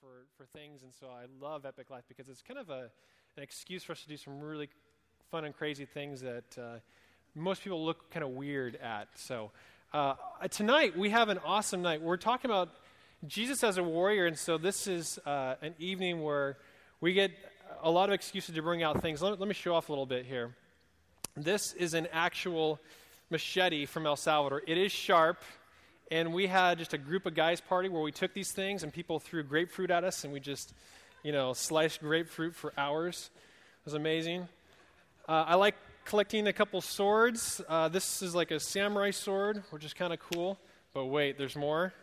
for, for things. And so I love Epic Life because it's kind of a, an excuse for us to do some really fun and crazy things that uh, most people look kind of weird at. So uh, tonight we have an awesome night. We're talking about Jesus as a warrior, and so this is uh, an evening where we get a lot of excuses to bring out things. Let, let me show off a little bit here. This is an actual machete from El Salvador. It is sharp, and we had just a group of guys party where we took these things and people threw grapefruit at us, and we just, you know, sliced grapefruit for hours. It was amazing. Uh, I like collecting a couple swords. Uh, this is like a samurai sword, which is kind of cool. But wait, there's more.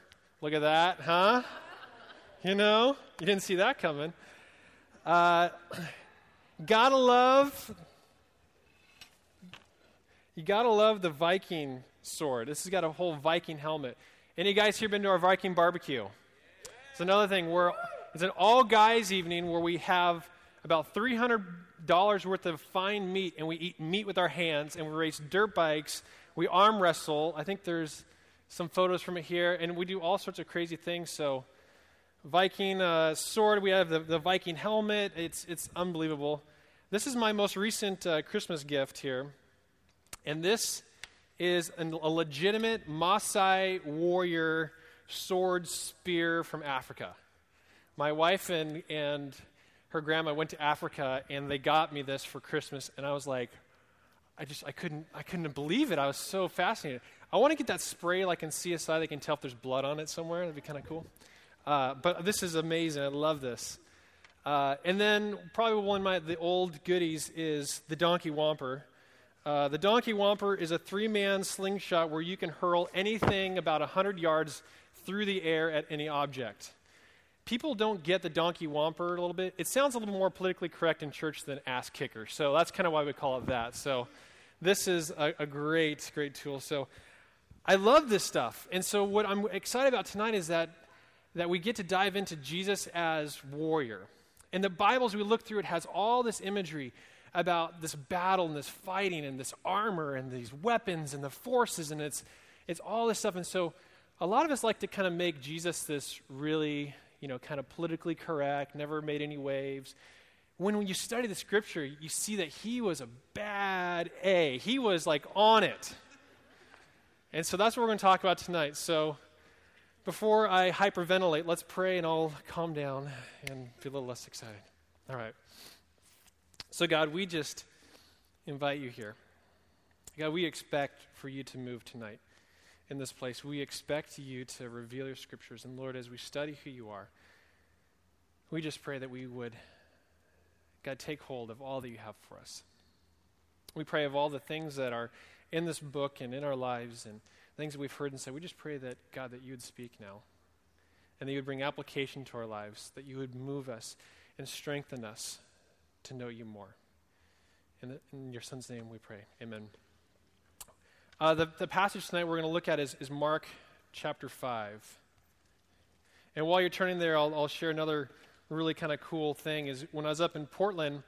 Look at that, huh? You know, you didn't see that coming. Uh, gotta love you got to love the Viking sword. This has got a whole Viking helmet. Any guys here been to our Viking barbecue? It's another thing where it's an all guys evening where we have about $300 worth of fine meat and we eat meat with our hands and we race dirt bikes. We arm wrestle. I think there's some photos from it here and we do all sorts of crazy things. So, Viking uh, sword, we have the, the Viking helmet. It's, it's unbelievable. This is my most recent uh, Christmas gift here. And this is a legitimate Maasai warrior sword spear from Africa. My wife and, and her grandma went to Africa and they got me this for Christmas, and I was like, I just I couldn't I couldn't believe it. I was so fascinated. I want to get that spray like in CSI. They can tell if there's blood on it somewhere. That'd be kind of cool. Uh, but this is amazing. I love this. Uh, and then probably one of my the old goodies is the donkey whomper. Uh, the Donkey Whomper is a three man slingshot where you can hurl anything about 100 yards through the air at any object. People don't get the Donkey Whomper a little bit. It sounds a little more politically correct in church than ass kicker. So that's kind of why we call it that. So this is a, a great, great tool. So I love this stuff. And so what I'm excited about tonight is that, that we get to dive into Jesus as warrior. In the Bibles we look through, it has all this imagery about this battle and this fighting and this armor and these weapons and the forces and it's it's all this stuff and so a lot of us like to kind of make Jesus this really, you know, kind of politically correct, never made any waves. When, when you study the scripture, you see that he was a bad A. He was like on it. And so that's what we're going to talk about tonight. So before I hyperventilate, let's pray and I'll calm down and be a little less excited. All right. So, God, we just invite you here. God, we expect for you to move tonight in this place. We expect you to reveal your scriptures. And Lord, as we study who you are, we just pray that we would, God, take hold of all that you have for us. We pray of all the things that are in this book and in our lives and things that we've heard and said. We just pray that, God, that you would speak now and that you would bring application to our lives, that you would move us and strengthen us to know you more. In, the, in your son's name we pray. Amen. Uh, the, the passage tonight we're going to look at is, is Mark chapter 5. And while you're turning there, I'll, I'll share another really kind of cool thing. Is when I was up in Portland,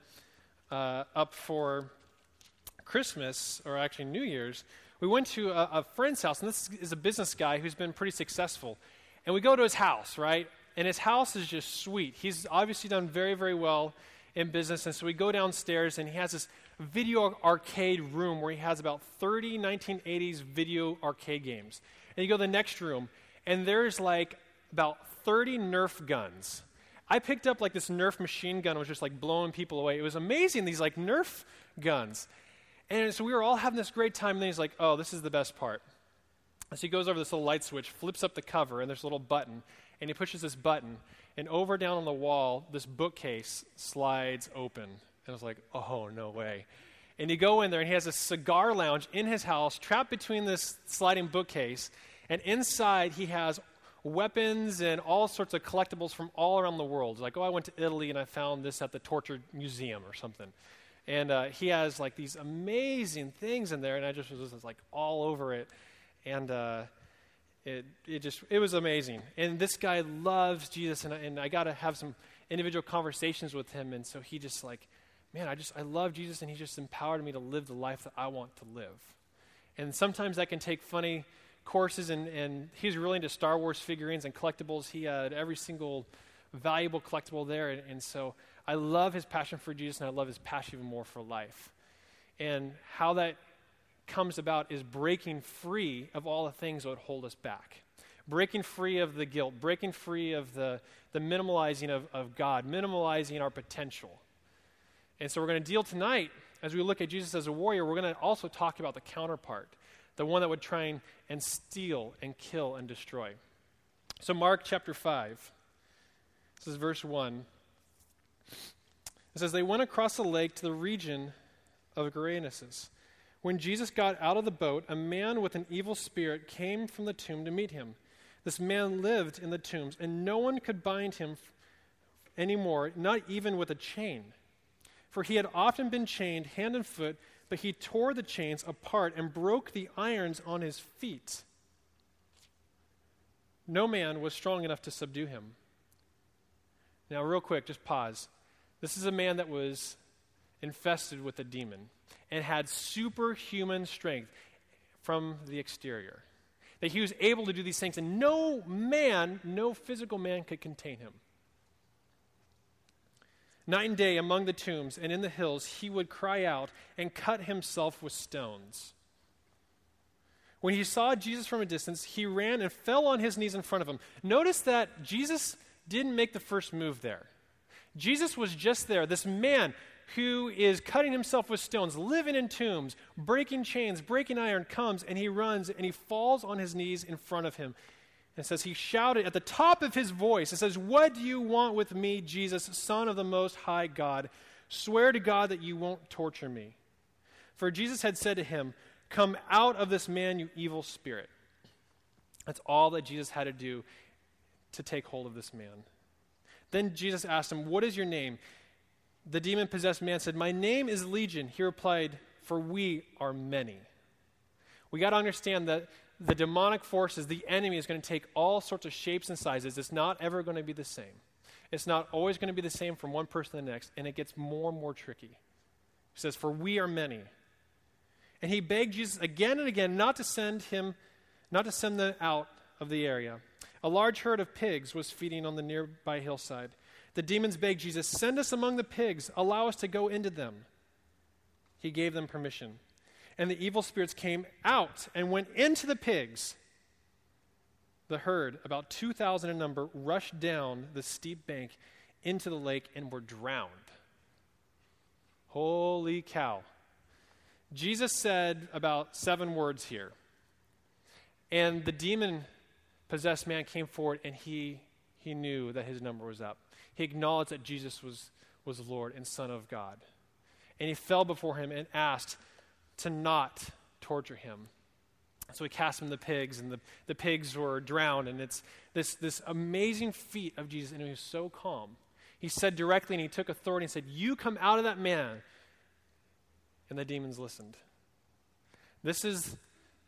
uh, up for Christmas, or actually New Year's, we went to a, a friend's house, and this is a business guy who's been pretty successful. And we go to his house, right? And his house is just sweet. He's obviously done very, very well in business. And so we go downstairs, and he has this video arcade room where he has about 30 1980s video arcade games. And you go to the next room, and there's like about 30 Nerf guns. I picked up like this Nerf machine gun, it was just like blowing people away. It was amazing, these like Nerf guns. And so we were all having this great time, and then he's like, oh, this is the best part. So he goes over this little light switch, flips up the cover, and there's a little button, and he pushes this button, and over down on the wall, this bookcase slides open. And I was like, oh, no way. And you go in there, and he has a cigar lounge in his house, trapped between this sliding bookcase. And inside, he has weapons and all sorts of collectibles from all around the world. Like, oh, I went to Italy and I found this at the Torture Museum or something. And uh, he has like these amazing things in there, and I just was just, like all over it. And uh, it, it just it was amazing and this guy loves jesus and I, and I got to have some individual conversations with him and so he just like man i just i love jesus and he just empowered me to live the life that i want to live and sometimes that can take funny courses and, and he's really into star wars figurines and collectibles he had every single valuable collectible there. And, and so I love his passion for Jesus, and I love his passion even more for life. And how that comes about is breaking free of all the things that would hold us back. Breaking free of the guilt, breaking free of the, the minimalizing of, of God, minimalizing our potential. And so we're going to deal tonight, as we look at Jesus as a warrior, we're going to also talk about the counterpart, the one that would try and, and steal and kill and destroy. So, Mark chapter 5, this is verse 1. It says, They went across the lake to the region of Gerasenes. When Jesus got out of the boat, a man with an evil spirit came from the tomb to meet him. This man lived in the tombs, and no one could bind him anymore, not even with a chain. For he had often been chained hand and foot, but he tore the chains apart and broke the irons on his feet. No man was strong enough to subdue him. Now, real quick, just pause. This is a man that was infested with a demon and had superhuman strength from the exterior. That he was able to do these things, and no man, no physical man could contain him. Night and day among the tombs and in the hills, he would cry out and cut himself with stones. When he saw Jesus from a distance, he ran and fell on his knees in front of him. Notice that Jesus didn't make the first move there. Jesus was just there. This man who is cutting himself with stones, living in tombs, breaking chains, breaking iron, comes and he runs and he falls on his knees in front of him. And says, He shouted at the top of his voice, It says, What do you want with me, Jesus, Son of the Most High God? Swear to God that you won't torture me. For Jesus had said to him, Come out of this man, you evil spirit. That's all that Jesus had to do to take hold of this man. Then Jesus asked him, What is your name? The demon possessed man said, My name is Legion. He replied, For we are many. We got to understand that the demonic forces, the enemy, is going to take all sorts of shapes and sizes. It's not ever going to be the same. It's not always going to be the same from one person to the next, and it gets more and more tricky. He says, For we are many. And he begged Jesus again and again not to send him, not to send them out of the area. A large herd of pigs was feeding on the nearby hillside. The demons begged Jesus, Send us among the pigs, allow us to go into them. He gave them permission. And the evil spirits came out and went into the pigs. The herd, about 2,000 in number, rushed down the steep bank into the lake and were drowned. Holy cow. Jesus said about seven words here. And the demon possessed man came forward and he, he knew that his number was up. He acknowledged that Jesus was, was Lord and Son of God. And he fell before him and asked to not torture him. So he cast him the pigs, and the, the pigs were drowned. And it's this, this amazing feat of Jesus, and he was so calm. He said directly, and he took authority and said, You come out of that man. And the demons listened. This is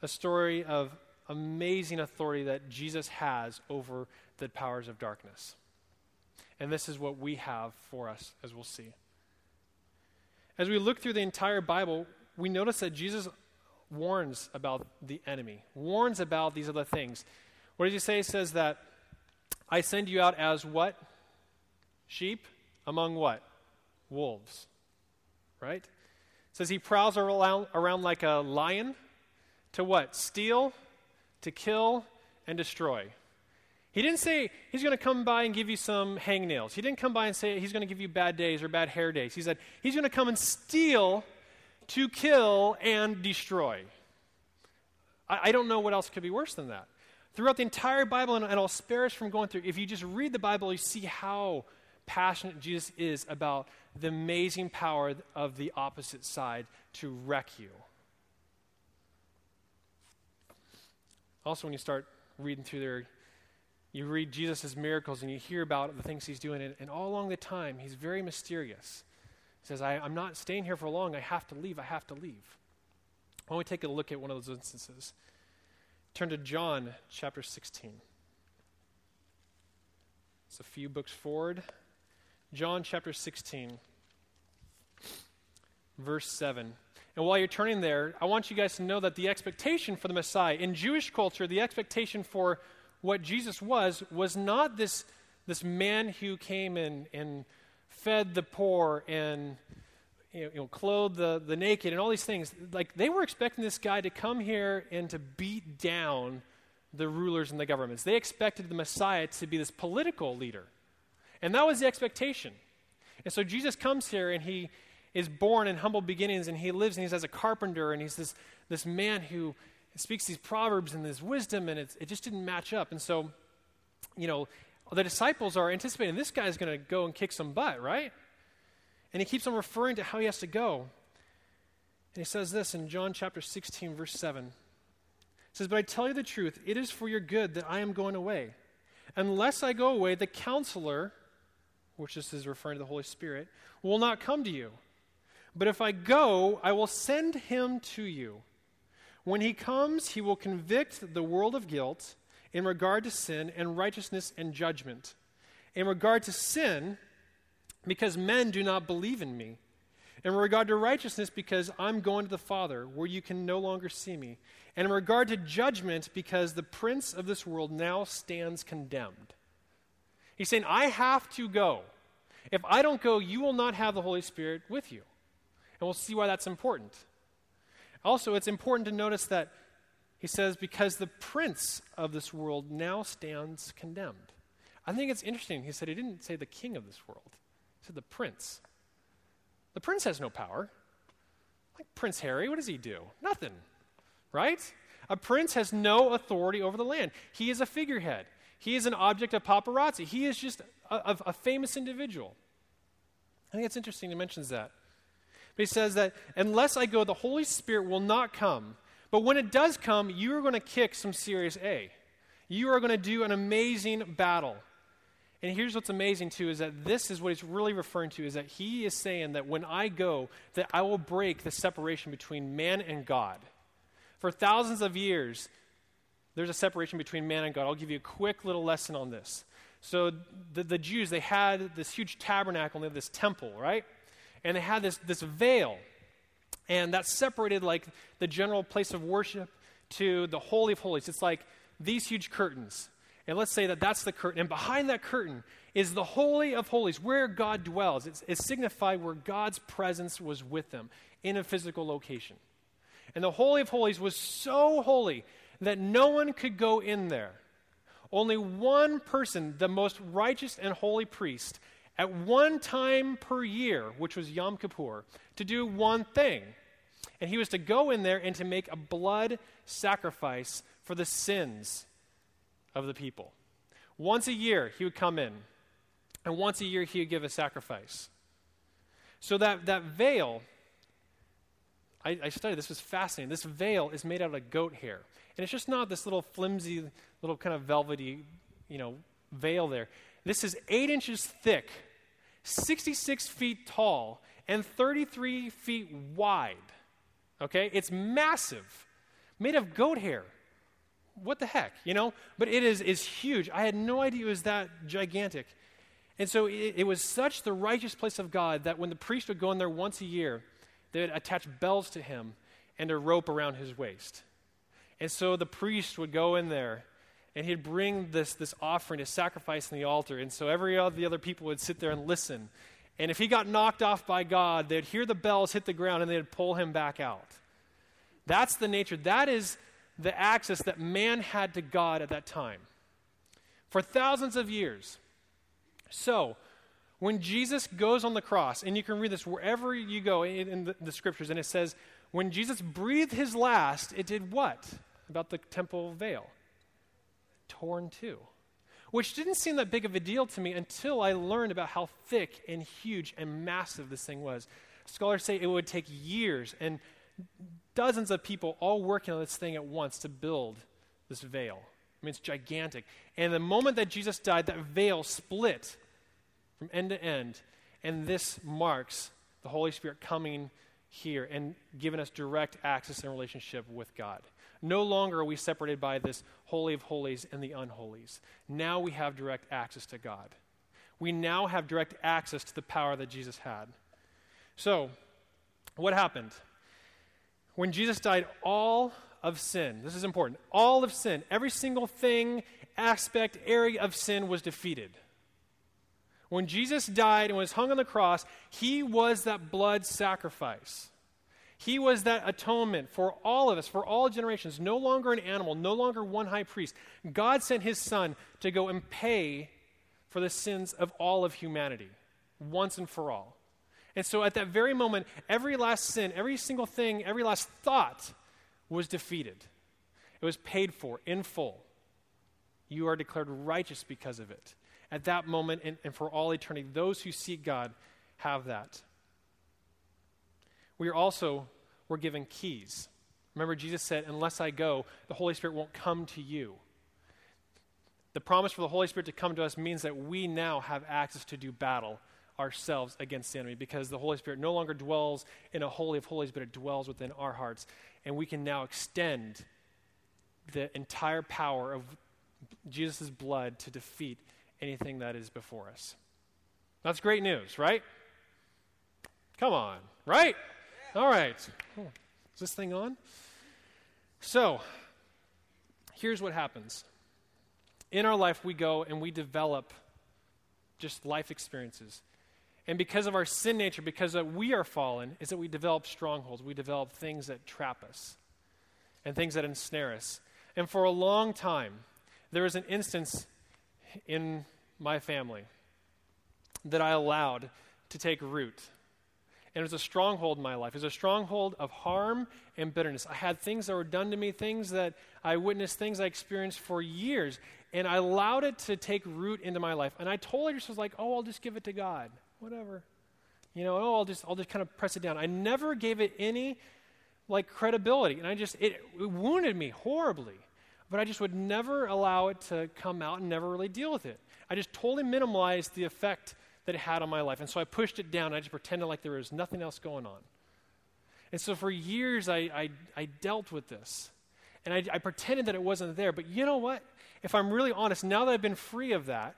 a story of amazing authority that Jesus has over the powers of darkness. And this is what we have for us, as we'll see. As we look through the entire Bible, we notice that Jesus warns about the enemy, warns about these other things. What does he say? He says that I send you out as what? Sheep among what? Wolves. Right? It says he prowls around, around like a lion to what? Steal, to kill, and destroy. He didn't say he's going to come by and give you some hangnails. He didn't come by and say he's going to give you bad days or bad hair days. He said he's going to come and steal, to kill, and destroy. I, I, don't know what else could be worse than that. Throughout the entire Bible, and, and I'll spare us from going through, if you just read the Bible, you see how passionate Jesus is about the amazing power of the opposite side to wreck you. Also, when you start reading through there, you read Jesus' miracles and you hear about the things he's doing, and, and all along the time, he's very mysterious. He says, I, am not staying here for long. I have to leave. I have to leave. Why don't we take a look at one of those instances? Turn to John chapter 16. It's a few books forward. John chapter 16, verse 7. And while you're turning there, I want you guys to know that the expectation for the Messiah, in Jewish culture, the expectation for what Jesus was, was not this, this man who came and, and fed the poor and you know, clothed the, the naked and all these things. Like they were expecting this guy to come here and to beat down the rulers and the governments. They expected the Messiah to be this political leader. And that was the expectation. And so Jesus comes here and he is born in humble beginnings and he lives and he's as a carpenter and he's this, this man who speaks these proverbs and this wisdom and it just didn't match up. And so, you know, the disciples are anticipating this guy's going to go and kick some butt, right? And he keeps on referring to how he has to go. And he says this in John chapter 16, verse 7. He says, But I tell you the truth, it is for your good that I am going away. Unless I go away, the counselor, which this is referring to the Holy Spirit, will not come to you. But if I go, I will send him to you. When he comes, he will convict the world of guilt in regard to sin and righteousness and judgment. In regard to sin, because men do not believe in me. In regard to righteousness, because I'm going to the Father, where you can no longer see me. And in regard to judgment, because the prince of this world now stands condemned. He's saying, I have to go. If I don't go, you will not have the Holy Spirit with you. And we'll see why that's important. Also, it's important to notice that he says, because the prince of this world now stands condemned. I think it's interesting. He said he didn't say the king of this world, he said the prince. The prince has no power. Like Prince Harry, what does he do? Nothing, right? A prince has no authority over the land. He is a figurehead, he is an object of paparazzi. He is just a, a, a famous individual. I think it's interesting he mentions that. But he says that unless I go, the Holy Spirit will not come. But when it does come, you are going to kick some serious A. You are going to do an amazing battle. And here's what's amazing too is that this is what he's really referring to is that he is saying that when I go, that I will break the separation between man and God. For thousands of years, there's a separation between man and God. I'll give you a quick little lesson on this. So the, the Jews, they had this huge tabernacle, and they had this temple, right? And they had this, this veil. And that separated like the general place of worship to the Holy of Holies. It's like these huge curtains. And let's say that that's the curtain. And behind that curtain is the Holy of Holies, where God dwells. It's, it signified where God's presence was with them in a physical location. And the Holy of Holies was so holy that no one could go in there. Only one person, the most righteous and holy priest, at one time per year, which was Yom Kippur, to do one thing. And he was to go in there and to make a blood sacrifice for the sins of the people. Once a year, he would come in, and once a year, he would give a sacrifice. So that, that veil, I, I studied, this was fascinating. This veil is made out of goat hair. And it's just not this little flimsy, little kind of velvety, you know, veil there. This is eight inches thick, 66 feet tall, and 33 feet wide. Okay? It's massive, made of goat hair. What the heck, you know? But it is, is huge. I had no idea it was that gigantic. And so it, it was such the righteous place of God that when the priest would go in there once a year, they would attach bells to him and a rope around his waist. And so the priest would go in there and he'd bring this, this offering to sacrifice in the altar. And so every of the other people would sit there and listen. And if he got knocked off by God, they'd hear the bells hit the ground and they'd pull him back out. That's the nature. That is the access that man had to God at that time for thousands of years. So, when Jesus goes on the cross, and you can read this wherever you go in, in the, the scriptures, and it says, when Jesus breathed his last, it did what? About the temple veil torn too. Which didn't seem that big of a deal to me until I learned about how thick and huge and massive this thing was. Scholars say it would take years and dozens of people all working on this thing at once to build this veil. I mean, it's gigantic. And the moment that Jesus died, that veil split from end to end. And this marks the Holy Spirit coming here and giving us direct access and relationship with God. No longer are we separated by this Holy of Holies and the unholies. Now we have direct access to God. We now have direct access to the power that Jesus had. So, what happened? When Jesus died, all of sin, this is important, all of sin, every single thing, aspect, area of sin was defeated. When Jesus died and was hung on the cross, he was that blood sacrifice. He was that atonement for all of us, for all generations. No longer an animal, no longer one high priest. God sent his son to go and pay for the sins of all of humanity, once and for all. And so at that very moment, every last sin, every single thing, every last thought was defeated. It was paid for in full. You are declared righteous because of it. At that moment and, and for all eternity, those who seek God have that. We are also we're given keys. Remember, Jesus said, Unless I go, the Holy Spirit won't come to you. The promise for the Holy Spirit to come to us means that we now have access to do battle ourselves against the enemy because the Holy Spirit no longer dwells in a holy of holies, but it dwells within our hearts. And we can now extend the entire power of Jesus' blood to defeat anything that is before us. That's great news, right? Come on, right? All right. Is this thing on? So, here's what happens. In our life, we go and we develop just life experiences. And because of our sin nature, because we are fallen, is that we develop strongholds. We develop things that trap us and things that ensnare us. And for a long time, there was an instance in my family that I allowed to take root. And it was a stronghold in my life. It was a stronghold of harm and bitterness. I had things that were done to me, things that I witnessed, things I experienced for years. And I allowed it to take root into my life. And I totally just was like, oh, I'll just give it to God. Whatever. You know, oh, I'll just, I'll just kind of press it down. I never gave it any like credibility. And I just, it, it wounded me horribly. But I just would never allow it to come out and never really deal with it. I just totally minimalized the effect that it had on my life. And so I pushed it down. I just pretended like there was nothing else going on. And so for years, I, I, I dealt with this. And I, I pretended that it wasn't there. But you know what? If I'm really honest, now that I've been free of that,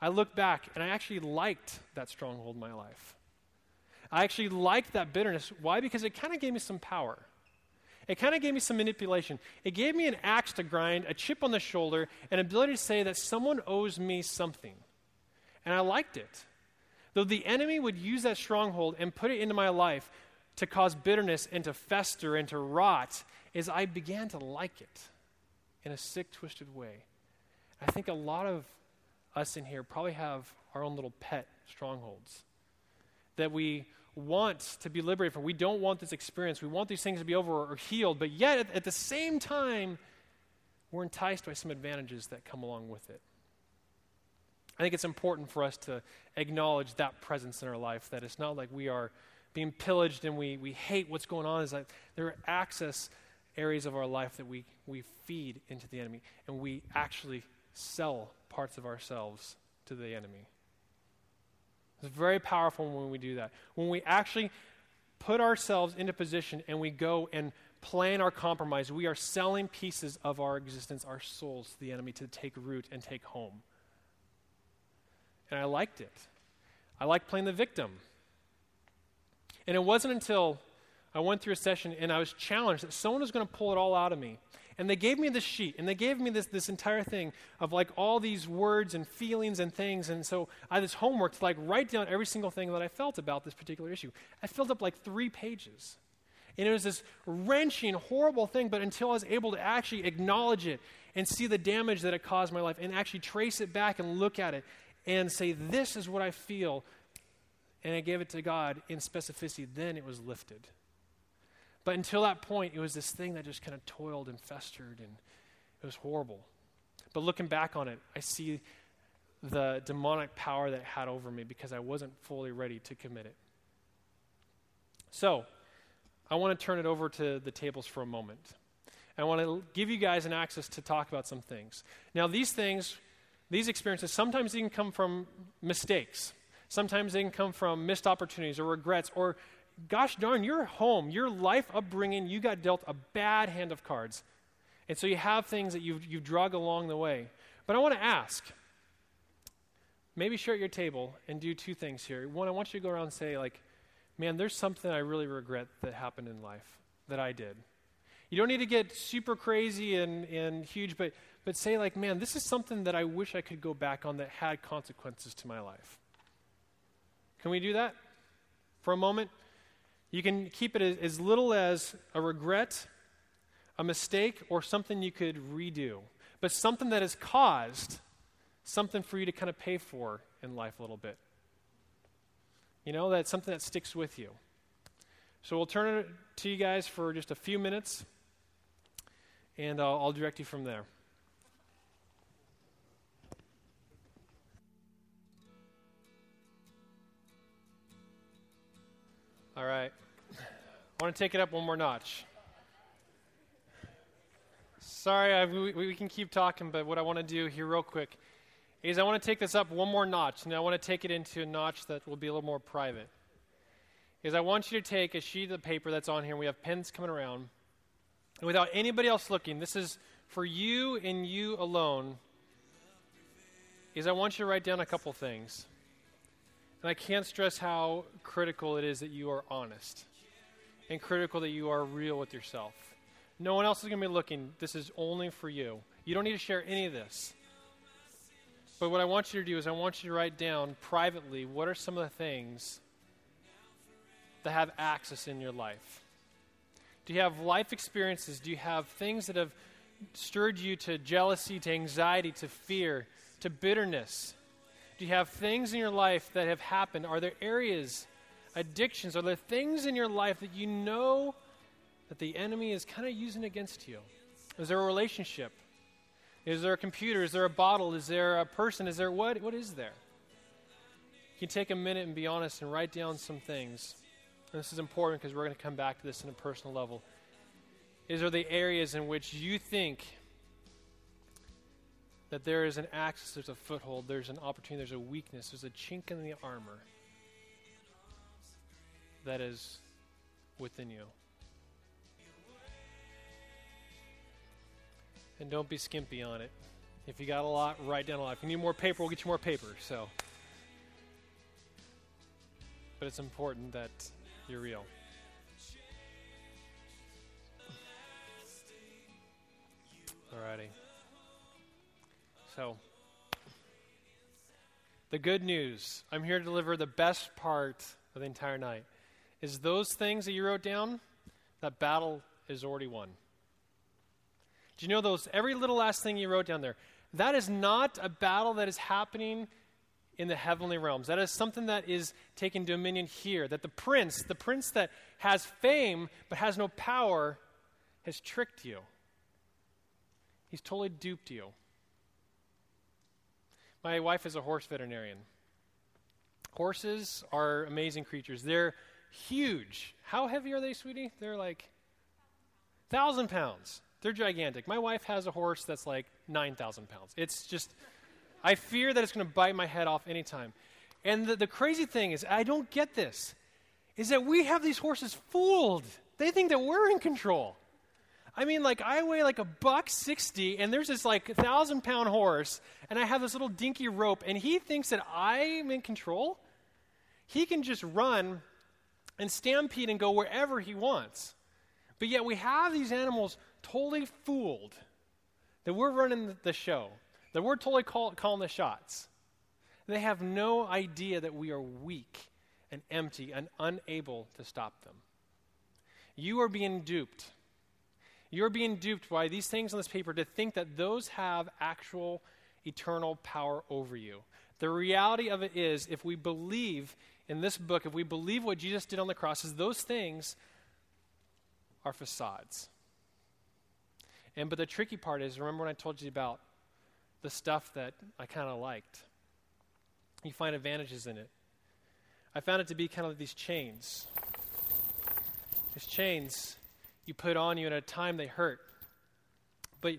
I look back and I actually liked that stronghold in my life. I actually liked that bitterness. Why? Because it kind of gave me some power. It kind of gave me some manipulation. It gave me an axe to grind, a chip on the shoulder, an ability to say that someone owes me something. And I liked it. Though the enemy would use that stronghold and put it into my life to cause bitterness and to fester and to rot, as I began to like it in a sick, twisted way. I think a lot of us in here probably have our own little pet strongholds that we want to be liberated from. We don't want this experience. We want these things to be over or healed, but yet at, at the same time, we're enticed by some advantages that come along with it. I think it's important for us to acknowledge that presence in our life, that it's not like we are being pillaged and we, we hate what's going on. Is that there are access areas of our life that we, we feed into the enemy, and we actually sell parts of ourselves to the enemy. It's very powerful when we do that. When we actually put ourselves into position and we go and plan our compromise, we are selling pieces of our existence, our souls, to the enemy to take root and take home. And I liked it. I liked playing the victim. And it wasn't until I went through a session and I was challenged that someone was going to pull it all out of me. And they gave me this sheet, and they gave me this, this entire thing of like all these words and feelings and things. And so I had this homework to like write down every single thing that I felt about this particular issue. I filled up like three pages. And it was this wrenching, horrible thing, but until I was able to actually acknowledge it and see the damage that it caused my life and actually trace it back and look at it and say, This is what I feel, and I gave it to God in specificity, then it was lifted. But until that point, it was this thing that just kind of toiled and festered, and it was horrible. But looking back on it, I see the demonic power that had over me because I wasn't fully ready to commit it. So, I want to turn it over to the tables for a moment. I want to give you guys an access to talk about some things. Now, these things, these experiences, sometimes they can come from mistakes. Sometimes they can come from missed opportunities or regrets or gosh darn, your home, your life upbringing, you got dealt a bad hand of cards. And so you have things that you've, you've drug along the way. But I want to ask maybe share at your table and do two things here. One, I want you to go around and say, like, man, there's something I really regret that happened in life that I did. You don't need to get super crazy and, and huge, but, but say, like, man, this is something that I wish I could go back on that had consequences to my life. Can we do that for a moment? You can keep it as, as little as a regret, a mistake, or something you could redo, but something that has caused something for you to kind of pay for in life a little bit. You know, that's something that sticks with you. So we'll turn it to you guys for just a few minutes, and I'll, I'll direct you from there. All right. I want to take it up one more notch. Sorry, I, we, we can keep talking, but what I want to do here, real quick, is I want to take this up one more notch, and I want to take it into a notch that will be a little more private. Is I want you to take a sheet of paper that's on here, and we have pens coming around, and without anybody else looking, this is for you and you alone. Is I want you to write down a couple things. And I can't stress how critical it is that you are honest and critical that you are real with yourself. No one else is going to be looking. This is only for you. You don't need to share any of this. But what I want you to do is I want you to write down privately what are some of the things that have access in your life. Do you have life experiences? Do you have things that have stirred you to jealousy, to anxiety, to fear, to bitterness? Do you have things in your life that have happened? Are there areas, addictions? Are there things in your life that you know that the enemy is kind of using against you? Is there a relationship? Is there a computer? Is there a bottle? Is there a person? Is there what? What is there? You can take a minute and be honest and write down some things. And this is important because we're going to come back to this in a personal level. Is there the areas in which you think that there is an access, there's a foothold, there's an opportunity, there's a weakness, there's a chink in the armor that is within you? And don't be skimpy on it. If you got a lot, write down a lot. If you need more paper, we'll get you more paper. So, but it's important that you're real. Alrighty. So, the good news I'm here to deliver the best part of the entire night is those things that you wrote down, that battle is already won. Do you know those? Every little last thing you wrote down there, that is not a battle that is happening in the heavenly realms. That is something that is taking dominion here. That the prince, the prince that has fame but has no power, has tricked you. He's totally duped you. My wife is a horse veterinarian. Horses are amazing creatures. They're huge. How heavy are they, sweetie? They're like thousand pounds. They're gigantic. My wife has a horse that's like 9,000 pounds. It's just, I fear that it's going to bite my head off anytime. And the, the crazy thing is, I don't get this, is that we have these horses fooled. They think that we're in control. I mean, like, I weigh like a buck 60, and there's this like thousand pound horse, and I have this little dinky rope, and he thinks that I'm in control. He can just run and stampede and go wherever he wants. But yet we have these animals totally fooled that we're running the show, that we're totally call, calling the shots. They have no idea that we are weak and empty and unable to stop them. You are being duped. You're being duped by these things on this paper to think that those have actual eternal power over you. The reality of it is, if we believe in this book, if we believe what Jesus did on the cross, is those things are facades. And but the tricky part is remember when I told you about the stuff that I kind of liked? You find advantages in it. I found it to be kind of these chains. These chains you put on you, and at a time they hurt. But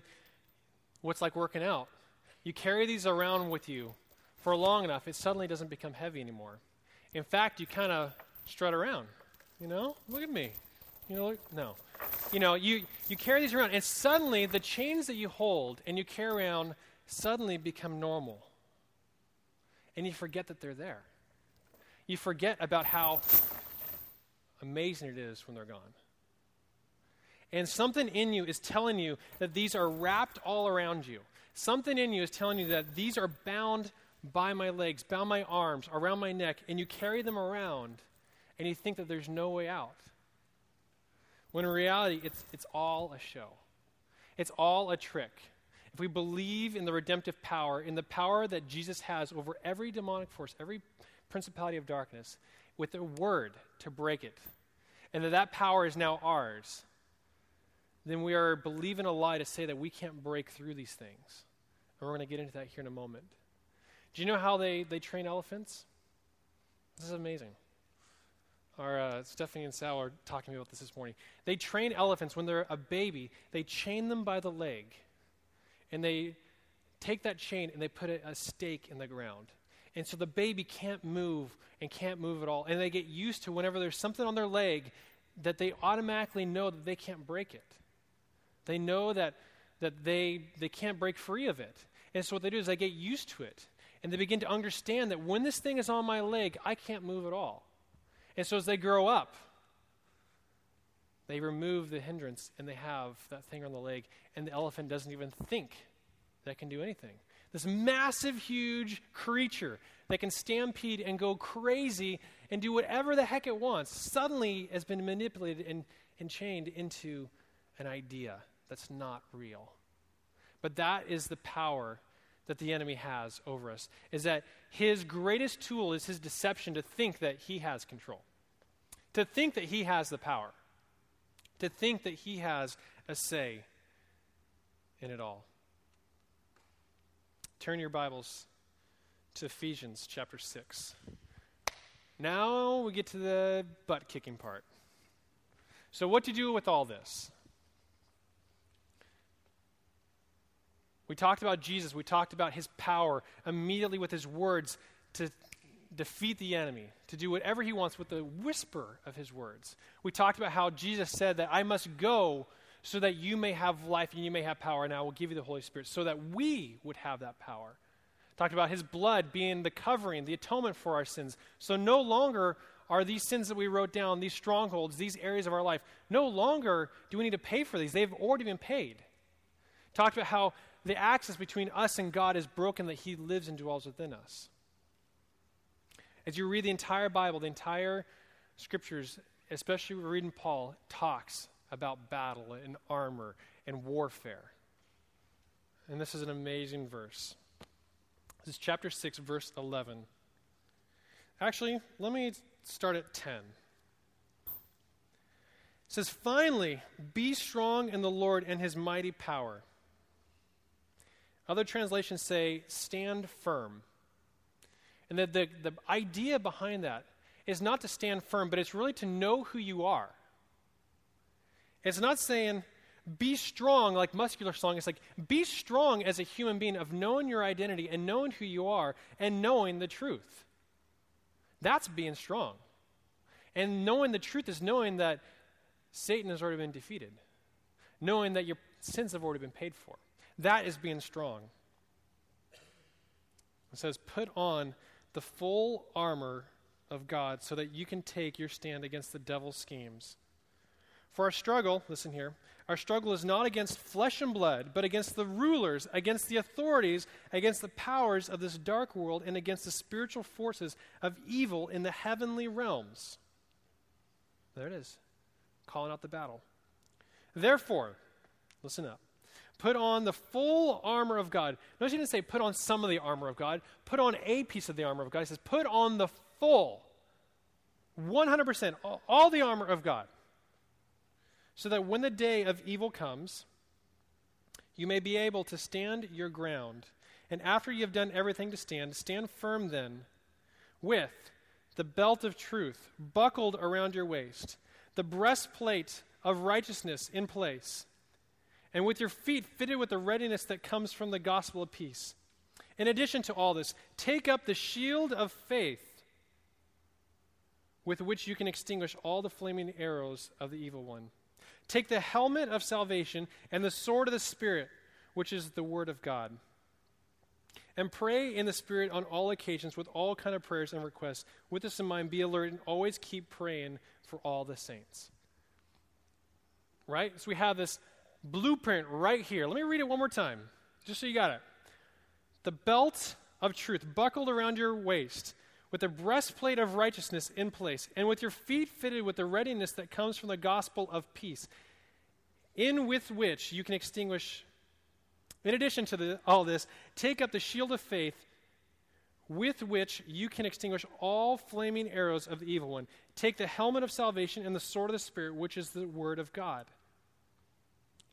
what's like working out? You carry these around with you for long enough, it suddenly doesn't become heavy anymore. In fact, you kind of strut around. You know, look at me. You know, look, no. You know, you, you carry these around, and suddenly the chains that you hold and you carry around suddenly become normal. And you forget that they're there. You forget about how amazing it is when they're gone. And something in you is telling you that these are wrapped all around you. Something in you is telling you that these are bound by my legs, bound my arms, around my neck, and you carry them around and you think that there's no way out. When in reality, it's, it's all a show, it's all a trick. If we believe in the redemptive power, in the power that Jesus has over every demonic force, every principality of darkness, with a word to break it, and that that power is now ours, then we are believing a lie to say that we can't break through these things. And we're going to get into that here in a moment. Do you know how they, they train elephants? This is amazing. Our uh, Stephanie and Sal are talking to me about this this morning. They train elephants when they're a baby. They chain them by the leg, and they take that chain and they put a, a stake in the ground. And so the baby can't move and can't move at all. And they get used to whenever there's something on their leg that they automatically know that they can't break it. They know that, that they, they can't break free of it. And so what they do is they get used to it. And they begin to understand that when this thing is on my leg, I can't move at all. And so as they grow up, they remove the hindrance and they have that thing on the leg, and the elephant doesn't even think that can do anything. This massive, huge creature that can stampede and go crazy and do whatever the heck it wants suddenly has been manipulated and, and chained into an idea that's not real. But that is the power that the enemy has over us is that his greatest tool is his deception to think that he has control, to think that he has the power, to think that he has a say in it all. Turn your Bibles to Ephesians chapter 6. Now we get to the butt kicking part. So, what to do with all this? We talked about Jesus. We talked about his power immediately with his words to defeat the enemy, to do whatever he wants with the whisper of his words. We talked about how Jesus said that I must go so that you may have life and you may have power, and I will give you the Holy Spirit so that we would have that power. Talked about his blood being the covering, the atonement for our sins. So no longer are these sins that we wrote down, these strongholds, these areas of our life, no longer do we need to pay for these. They've already been paid. Talked about how the access between us and God is broken, that He lives and dwells within us. As you read the entire Bible, the entire scriptures, especially reading Paul, talks about battle and armor and warfare. And this is an amazing verse. This is chapter 6, verse 11. Actually, let me start at 10. It says, Finally, be strong in the Lord and his mighty power. Other translations say, stand firm. And the, the, the idea behind that is not to stand firm, but it's really to know who you are. It's not saying, be strong like muscular strong. It's like, be strong as a human being of knowing your identity and knowing who you are and knowing the truth. That's being strong. And knowing the truth is knowing that Satan has already been defeated, knowing that your sins have already been paid for. That is being strong. It says, put on the full armor of God so that you can take your stand against the devil's schemes. For our struggle, listen here, our struggle is not against flesh and blood, but against the rulers, against the authorities, against the powers of this dark world, and against the spiritual forces of evil in the heavenly realms. There it is, calling out the battle. Therefore, listen up. Put on the full armor of God. Notice he didn't say put on some of the armor of God. Put on a piece of the armor of God. He says put on the full, 100%, all, all the armor of God. So that when the day of evil comes, you may be able to stand your ground. And after you have done everything to stand, stand firm then with the belt of truth buckled around your waist, the breastplate of righteousness in place and with your feet fitted with the readiness that comes from the gospel of peace. In addition to all this, take up the shield of faith with which you can extinguish all the flaming arrows of the evil one. Take the helmet of salvation and the sword of the Spirit, which is the word of God. And pray in the Spirit on all occasions with all kind of prayers and requests. With this in mind, be alert and always keep praying for all the saints. Right? So we have this blueprint right here. Let me read it one more time. just so you got it. The belt of truth buckled around your waist, with the breastplate of righteousness in place, and with your feet fitted with the readiness that comes from the gospel of peace, in with which you can extinguish. In addition to the, all this, take up the shield of faith with which you can extinguish all flaming arrows of the evil one. Take the helmet of salvation and the sword of the Spirit, which is the word of God.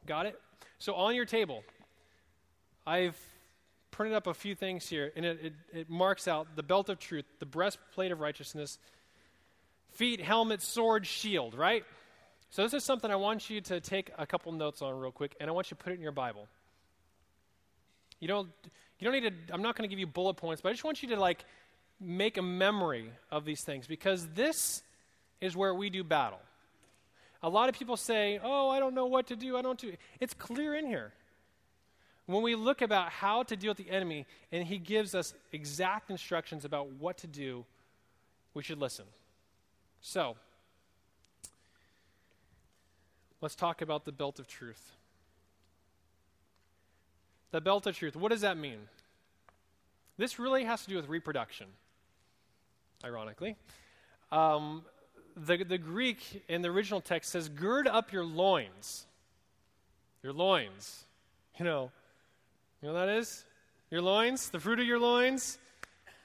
Got it? So on your table, I've printed up a few things here, and it, it, it marks out the belt of truth, the breastplate of righteousness, feet, helmet, sword, shield, right? So this is something I want you to take a couple notes on real quick, and I want you to put it in your Bible. You don't, you don't need to, I'm not going to give you bullet points, but I just want you to like make a memory of these things because this is where we do battle. A lot of people say, "Oh, I don't know what to do. I don't do." It's clear in here. When we look about how to deal with the enemy and he gives us exact instructions about what to do, we should listen. So, let's talk about the belt of truth. The belt of truth. What does that mean? This really has to do with reproduction, ironically. Um, the, the Greek in the original text says, gird up your loins. Your loins. You know, you know what that is? Your loins, the fruit of your loins.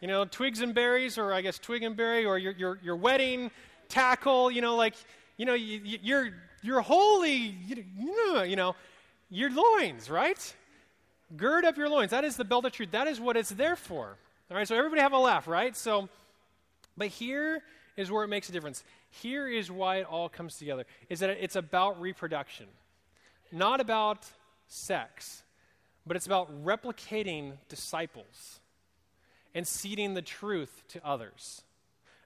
You know, twigs and berries, or I guess twig and berry, or your, your, your wedding tackle, you know, like, you know, you, you, you're, you're holy, you, know, you know, your loins, right? Gird up your loins. That is the belt of truth. That is what it's there for. All right, so everybody have a laugh, right? So, but here is where it makes a difference. Here is why it all comes together is that it's about reproduction, not about sex, but it's about replicating disciples and seeding the truth to others.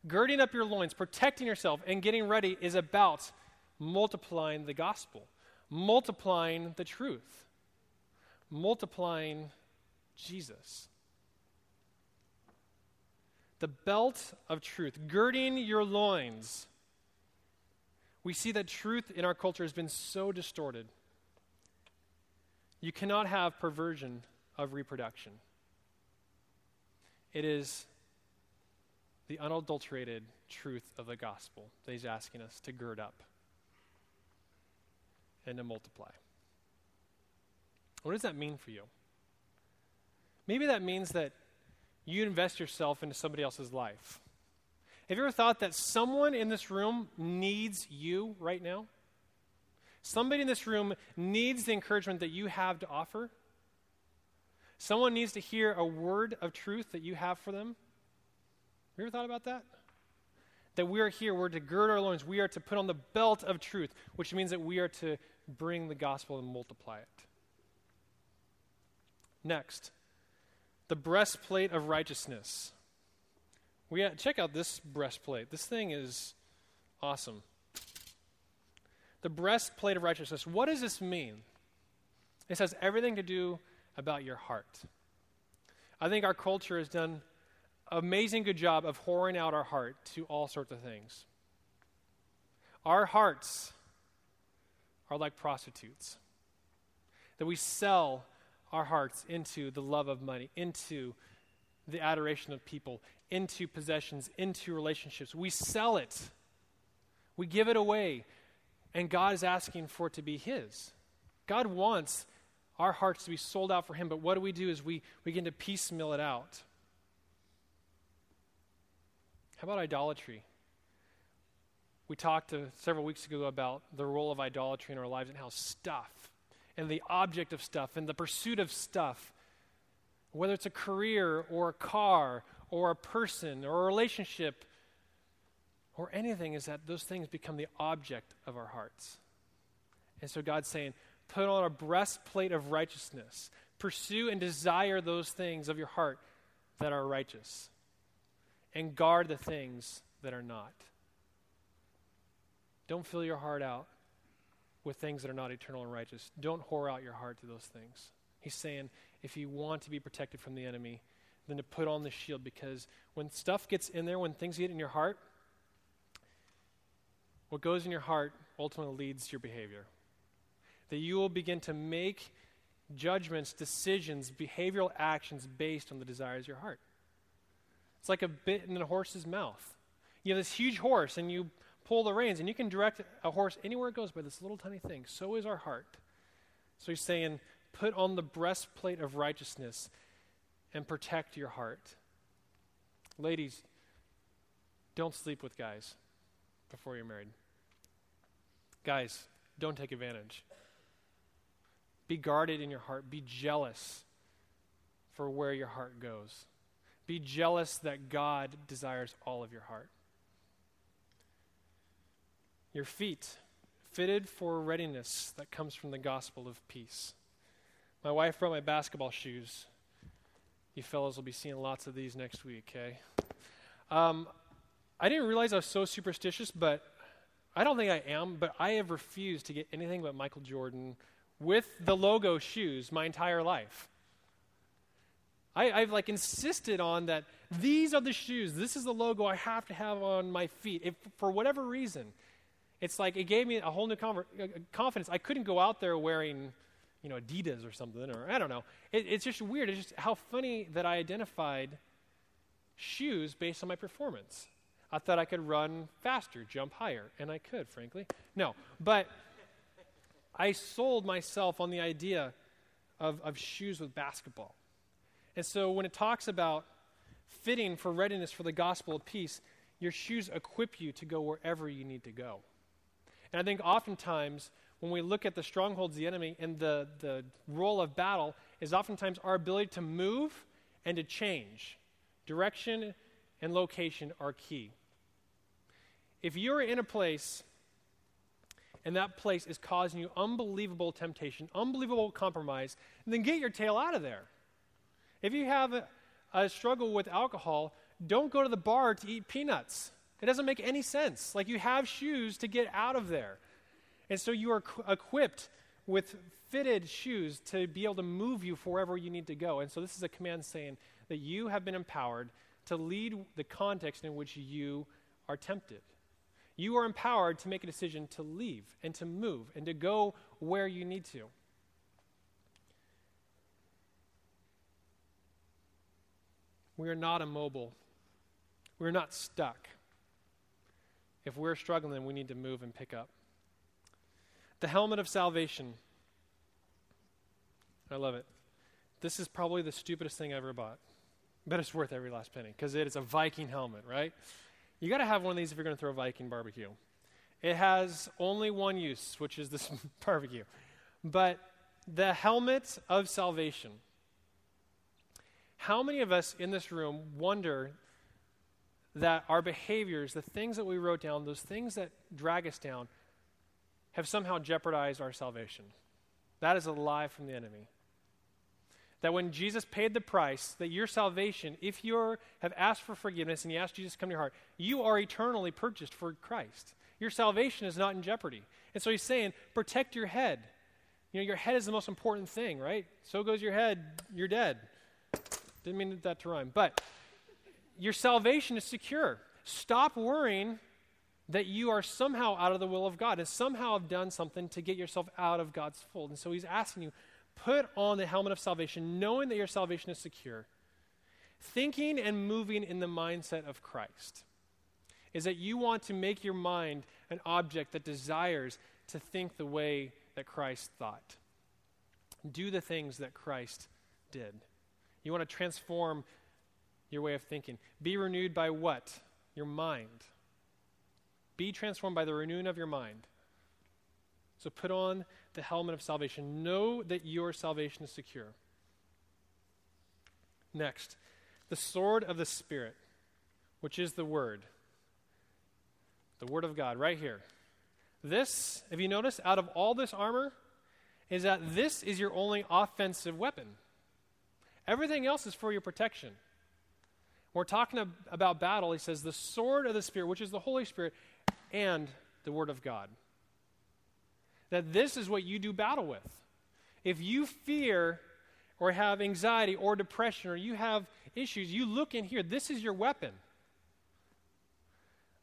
Girding up your loins, protecting yourself, and getting ready is about multiplying the gospel, multiplying the truth, multiplying Jesus the belt of truth, girding your loins. We see that truth in our culture has been so distorted. You cannot have perversion of reproduction. It is the unadulterated truth of the gospel that he's asking us to gird up and to multiply. What does that mean for you? Maybe that means that you invest yourself into somebody else's life. Have you ever thought that someone in this room needs you right now? Somebody in this room needs the encouragement that you have to offer. Someone needs to hear a word of truth that you have for them. Have you ever thought about that? That we are here, we're to gird our loins, we are to put on the belt of truth, which means that we are to bring the gospel and multiply it. Next, the breastplate of righteousness. We check out this breastplate. This thing is awesome. The breastplate of righteousness. What does this mean? It has everything to do about your heart. I think our culture has done amazing good job of whoring out our heart to all sorts of things. Our hearts are like prostitutes that we sell our hearts into the love of money, into the adoration of people, into possessions, into relationships. We sell it, we give it away, and God is asking for it to be His. God wants our hearts to be sold out for Him, but what do we do is we, begin to piecemeal it out. How about idolatry? We talked uh, several weeks ago about the role of idolatry in our lives and how stuff and the object of stuff and the pursuit of stuff, whether it's a career or a car or a person or a relationship or anything, is that those things become the object of our hearts. And so God's saying, put on a breastplate of righteousness. Pursue and desire those things of your heart that are righteous, and guard the things that are not. Don't fill your heart out with things that are not eternal and righteous. Don't whore out your heart to those things. He's saying if you want to be protected from the enemy, then to put on the shield because when stuff gets in there, when things get in your heart, what goes in your heart ultimately leads to your behavior. That you will begin to make judgments, decisions, behavioral actions based on the desires of your heart. It's like a bit in a horse's mouth. You have this huge horse, and you pull the reins, and you can direct a horse anywhere it goes by this little tiny thing. So is our heart. So he's saying, put on the breastplate of righteousness and protect your heart. Ladies, don't sleep with guys before you're married. Guys, don't take advantage. Be guarded in your heart. Be jealous for where your heart goes. Be jealous that God desires all of your heart. Your feet, fitted for readiness that comes from the gospel of peace. My wife brought my basketball shoes. You fellows will be seeing lots of these next week, okay? Um, I didn't realize I was so superstitious, but I don't think I am, but I have refused to get anything but Michael Jordan with the logo shoes my entire life. I, have like insisted on that these are the shoes. This is the logo I have to have on my feet. If, for whatever reason, it's like it gave me a whole new conver- uh, confidence. I couldn't go out there wearing, you know, Adidas or something, or I don't know. It, it's just weird. It's just how funny that I identified shoes based on my performance. I thought I could run faster, jump higher, and I could, frankly. No, but I sold myself on the idea of, of shoes with basketball. And so when it talks about fitting for readiness for the gospel of peace, your shoes equip you to go wherever you need to go. And I think oftentimes when we look at the strongholds of the enemy and the, the role of battle is oftentimes our ability to move and to change. Direction and location are key. If you're in a place and that place is causing you unbelievable temptation, unbelievable compromise, then get your tail out of there. If you have a, a struggle with alcohol, don't go to the bar to eat peanuts. It doesn't make any sense. Like you have shoes to get out of there. And so you are equipped with fitted shoes to be able to move you wherever you need to go. And so this is a command saying that you have been empowered to lead the context in which you are tempted. You are empowered to make a decision to leave and to move and to go where you need to. We are not immobile. We're not stuck. If we're struggling, we need to move and pick up. The helmet of salvation. I love it. This is probably the stupidest thing I ever bought, but it's worth every last penny because it is a Viking helmet, right? You got to have one of these if you're going to throw a Viking barbecue. It has only one use, which is this barbecue. But the helmet of salvation. How many of us in this room wonder that our behaviors, the things that we wrote down, those things that drag us down, have somehow jeopardized our salvation? That is a lie from the enemy. That when Jesus paid the price, that your salvation, if you have asked for forgiveness and you ask Jesus to come to your heart, you are eternally purchased for Christ. Your salvation is not in jeopardy. And so he's saying, protect your head. You know, your head is the most important thing, right? So goes your head, you're dead. Didn't mean that to rhyme. But your salvation is secure. Stop worrying that you are somehow out of the will of God and somehow have done something to get yourself out of God's fold. And so he's asking you, put on the helmet of salvation, knowing that your salvation is secure. Thinking and moving in the mindset of Christ is that you want to make your mind an object that desires to think the way that Christ thought. Do the things that Christ did. You want to transform your way of thinking. Be renewed by what? Your mind. Be transformed by the renewing of your mind. So put on the helmet of salvation. Know that your salvation is secure. Next, the sword of the Spirit, which is the Word. The Word of God, right here. This, if you notice, out of all this armor, is that this is your only offensive weapon. Everything else is for your protection. When we're talking about battle, he says the sword of the Spirit, which is the Holy Spirit, and the Word of God. That this is what you do battle with. If you fear or have anxiety or depression or you have issues, you look in here. This is your weapon.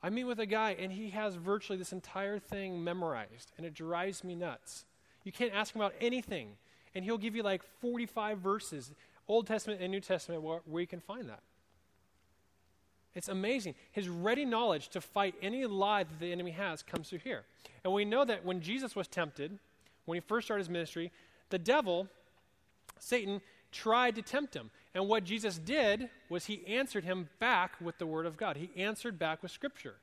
I meet with a guy and he has virtually this entire thing memorized, and it drives me nuts. You can't ask him about anything, and he'll give you like 45 verses, Old Testament and New Testament, where, where you can find that. It's amazing. His ready knowledge to fight any lie that the enemy has comes through here. And we know that when Jesus was tempted, when he first started his ministry, the devil, Satan, tried to tempt him. And what Jesus did was he answered him back with the word of God. He answered back with scripture.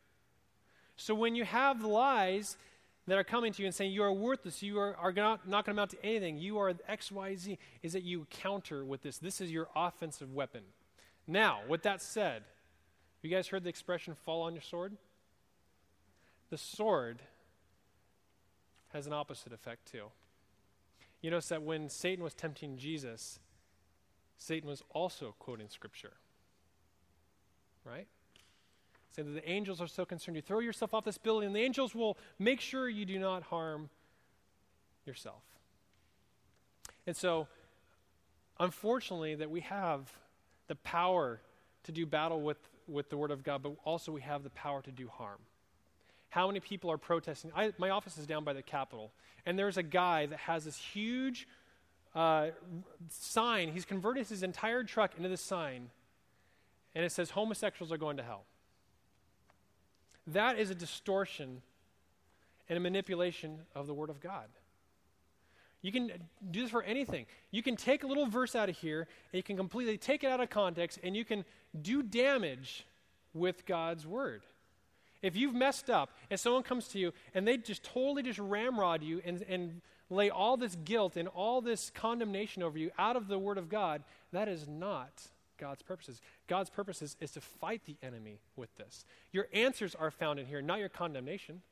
So when you have the lies that are coming to you and saying you are worthless, you are, are not, not going to amount to anything, you are XYZ, is that you counter with this. This is your offensive weapon. Now, with that said, you guys heard the expression fall on your sword? The sword has an opposite effect too. You notice that when Satan was tempting Jesus, Satan was also quoting Scripture. Right? Saying that the angels are so concerned. You throw yourself off this building, and the angels will make sure you do not harm yourself. And so, unfortunately, that we have the power to do battle with, with the Word of God, but also we have the power to do harm. How many people are protesting? I, my office is down by the Capitol, and there's a guy that has this huge uh, sign. He's converted his entire truck into this sign, and it says, Homosexuals are going to hell. That is a distortion and a manipulation of the Word of God. You can do this for anything. You can take a little verse out of here, and you can completely take it out of context, and you can do damage with God's Word. If you've messed up and someone comes to you and they just totally just ramrod you and, and lay all this guilt and all this condemnation over you out of the Word of God, that is not God's purposes. God's purposes is to fight the enemy with this. Your answers are found in here, not your condemnation.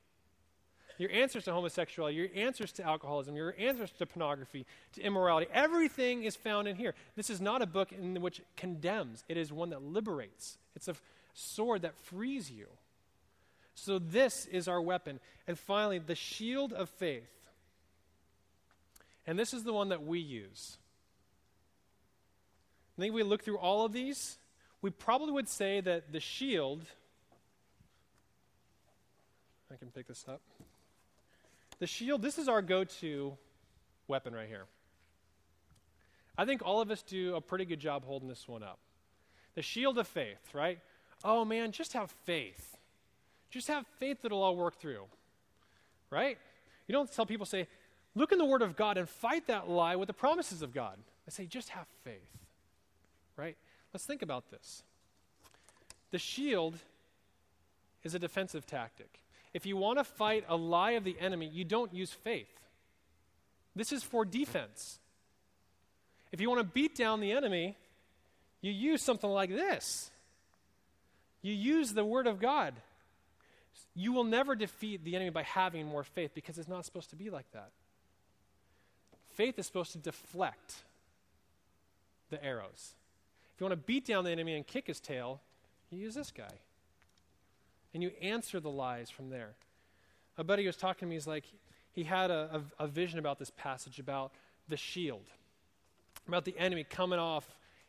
Your answers to homosexuality, your answers to alcoholism, your answers to pornography, to immorality, everything is found in here. This is not a book in which condemns, it is one that liberates. It's a sword that frees you. So, this is our weapon. And finally, the shield of faith. And this is the one that we use. I think we look through all of these, we probably would say that the shield. I can pick this up. The shield, this is our go to weapon right here. I think all of us do a pretty good job holding this one up. The shield of faith, right? Oh man, just have faith. Just have faith that it'll all work through. Right? You don't tell people, say, look in the Word of God and fight that lie with the promises of God. I say, just have faith. Right? Let's think about this. The shield is a defensive tactic. If you want to fight a lie of the enemy, you don't use faith. This is for defense. If you want to beat down the enemy, you use something like this. You use the Word of God. You will never defeat the enemy by having more faith because it's not supposed to be like that. Faith is supposed to deflect the arrows. If you want to beat down the enemy and kick his tail, you use this guy. And you answer the lies from there. A buddy was talking to me, he's like, he had a, a, a vision about this passage about the shield, about the enemy coming off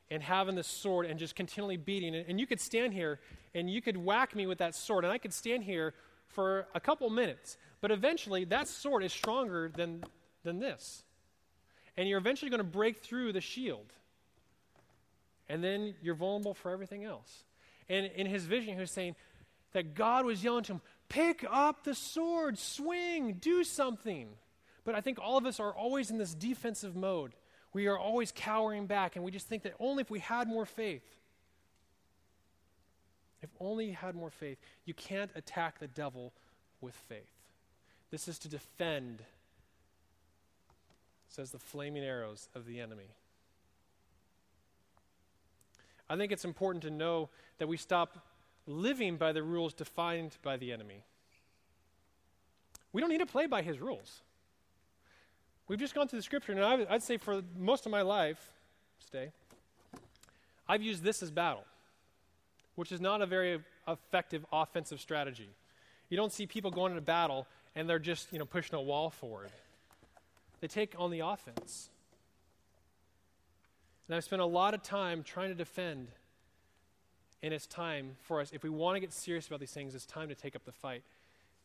and having this sword and just continually beating it. And you could stand here and you could whack me with that sword, and I could stand here for a couple minutes. But eventually, that sword is stronger than, than this. And you're eventually going to break through the shield. And then you're vulnerable for everything else. And in his vision, he was saying that God was yelling to him, Pick up the sword, swing, do something. But I think all of us are always in this defensive mode. We are always cowering back, and we just think that only if we had more faith, if only you had more faith, you can't attack the devil with faith. This is to defend, says the flaming arrows of the enemy. I think it's important to know that we stop living by the rules defined by the enemy. We don't need to play by his rules. We've just gone through the scripture, and I, would say for most of my life, stay, I've used this as battle which is not a very effective offensive strategy. You don't see people going into battle and they're just, you know, pushing a wall forward. They take on the offense. And I've spent a lot of time trying to defend. And it's time for us, if we want to get serious about these things, it's time to take up the fight.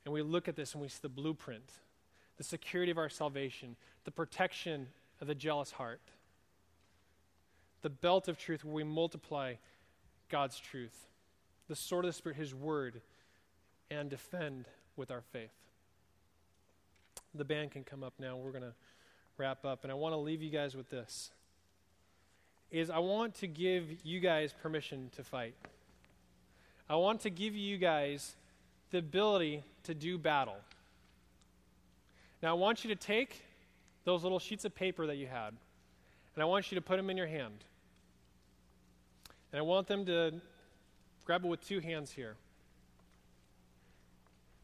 And we look at this and we see the blueprint, the security of our salvation, the protection of the jealous heart. The belt of truth where we multiply God's truth. The sword of the Spirit, His word, and defend with our faith. The band can come up now. We're going to wrap up. And I want to leave you guys with this. Is I want to give you guys permission to fight. I want to give you guys the ability to do battle. Now, I want you to take those little sheets of paper that you had, and I want you to put them in your hand. And I want them to grab it with two hands here.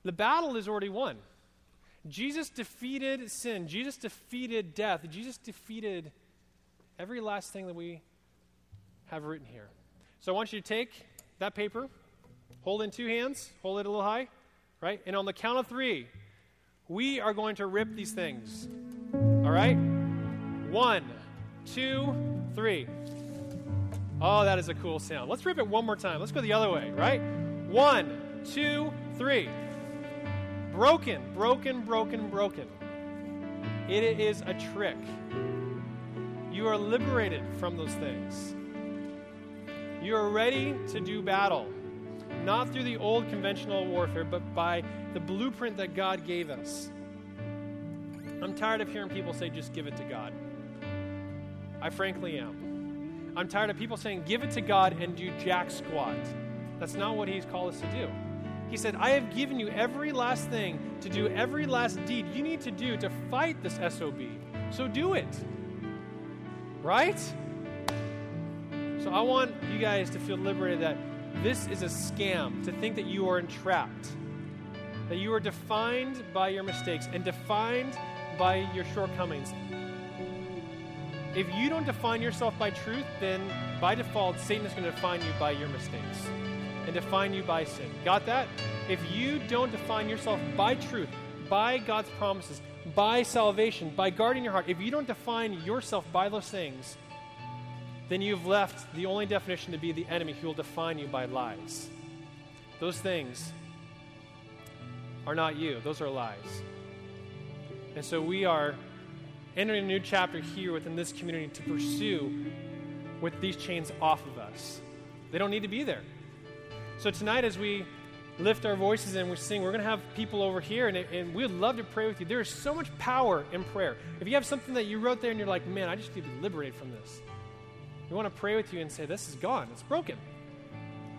The battle is already won. Jesus defeated sin. Jesus defeated death. Jesus defeated every last thing that we have written here. So I want you to take that paper, hold in two hands, hold it a little high, right? And on the count of three, we are going to rip these things. All right? One, two, three. Oh, that is a cool sound. Let's rip it one more time. Let's go the other way, right? One, two, three. Broken, broken, broken, broken. It is a trick. You are liberated from those things. You are ready to do battle, not through the old conventional warfare, but by the blueprint that God gave us. I'm tired of hearing people say, just give it to God. I frankly am. I'm tired of people saying, give it to God and do jack squat. That's not what He's called us to do. He said, I have given you every last thing to do every last deed you need to do to fight this SOB. So do it. Right? So I want you guys to feel liberated that this is a scam, to think that you are entrapped, that you are defined by your mistakes and defined by your shortcomings. If you don't define yourself by truth, then by default, Satan is going to define you by your mistakes and define you by sin. Got that? If you don't define yourself by truth, by God's promises, by salvation, by guarding your heart, if you don't define yourself by those things, then you've left the only definition to be the enemy who will define you by lies. Those things are not you, those are lies. And so we are entering a new chapter here within this community to pursue with these chains off of us. They don't need to be there. So tonight, as we lift our voices and we sing, we're going to have people over here, and, and we would love to pray with you. There is so much power in prayer. If you have something that you wrote there and you're like, man, I just need to be liberated from this, we want to pray with you and say, this is gone, it's broken.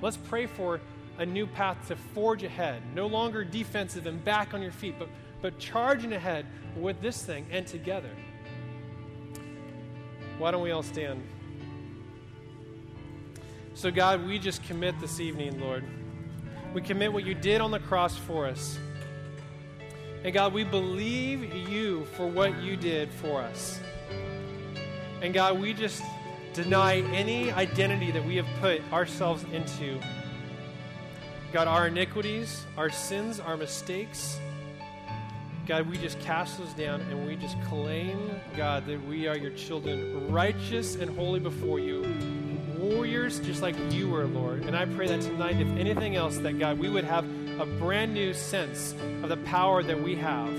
Let's pray for a new path to forge ahead, no longer defensive and back on your feet, but, but charging ahead with this thing and together. Why don't we all stand? So, God, we just commit this evening, Lord. We commit what you did on the cross for us. And God, we believe you for what you did for us. And God, we just deny any identity that we have put ourselves into. God, our iniquities, our sins, our mistakes, God, we just cast those down and we just claim, God, that we are your children, righteous and holy before you warriors just like you were, Lord. And I pray that tonight, if anything else, that God, we would have a brand new sense of the power that we have.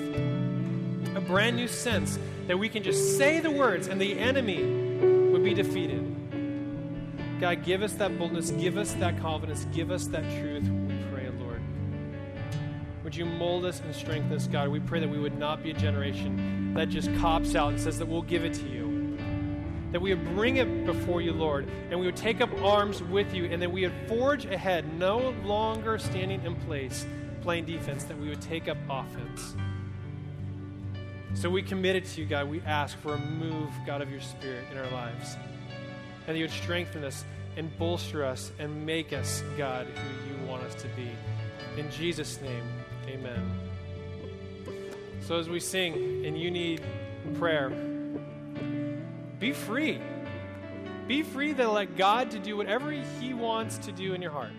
A brand new sense that we can just say the words and the enemy would be defeated. God, give us that boldness, give us that confidence, give us that truth, we pray, Lord. Would you mold us and strengthen us, God? We pray that we would not be a generation that just cops out and says that we'll give it to you that we would bring it before you, Lord, and we would take up arms with you, and that we would forge ahead, no longer standing in place, playing defense, that we would take up offense. So we commit it to you, God. We ask for a move, God, of your Spirit in our lives. And that you would strengthen us and bolster us and make us, God, who you want us to be. In Jesus' name, amen. So as we sing and you need prayer, be free. Be free to let God to do whatever He wants to do in your heart.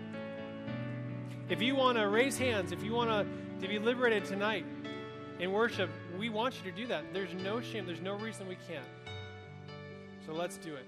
If you want to raise hands, if you want to, to be liberated tonight in worship, we want you to do that. There's no shame, there's no reason we can't. So let's do it.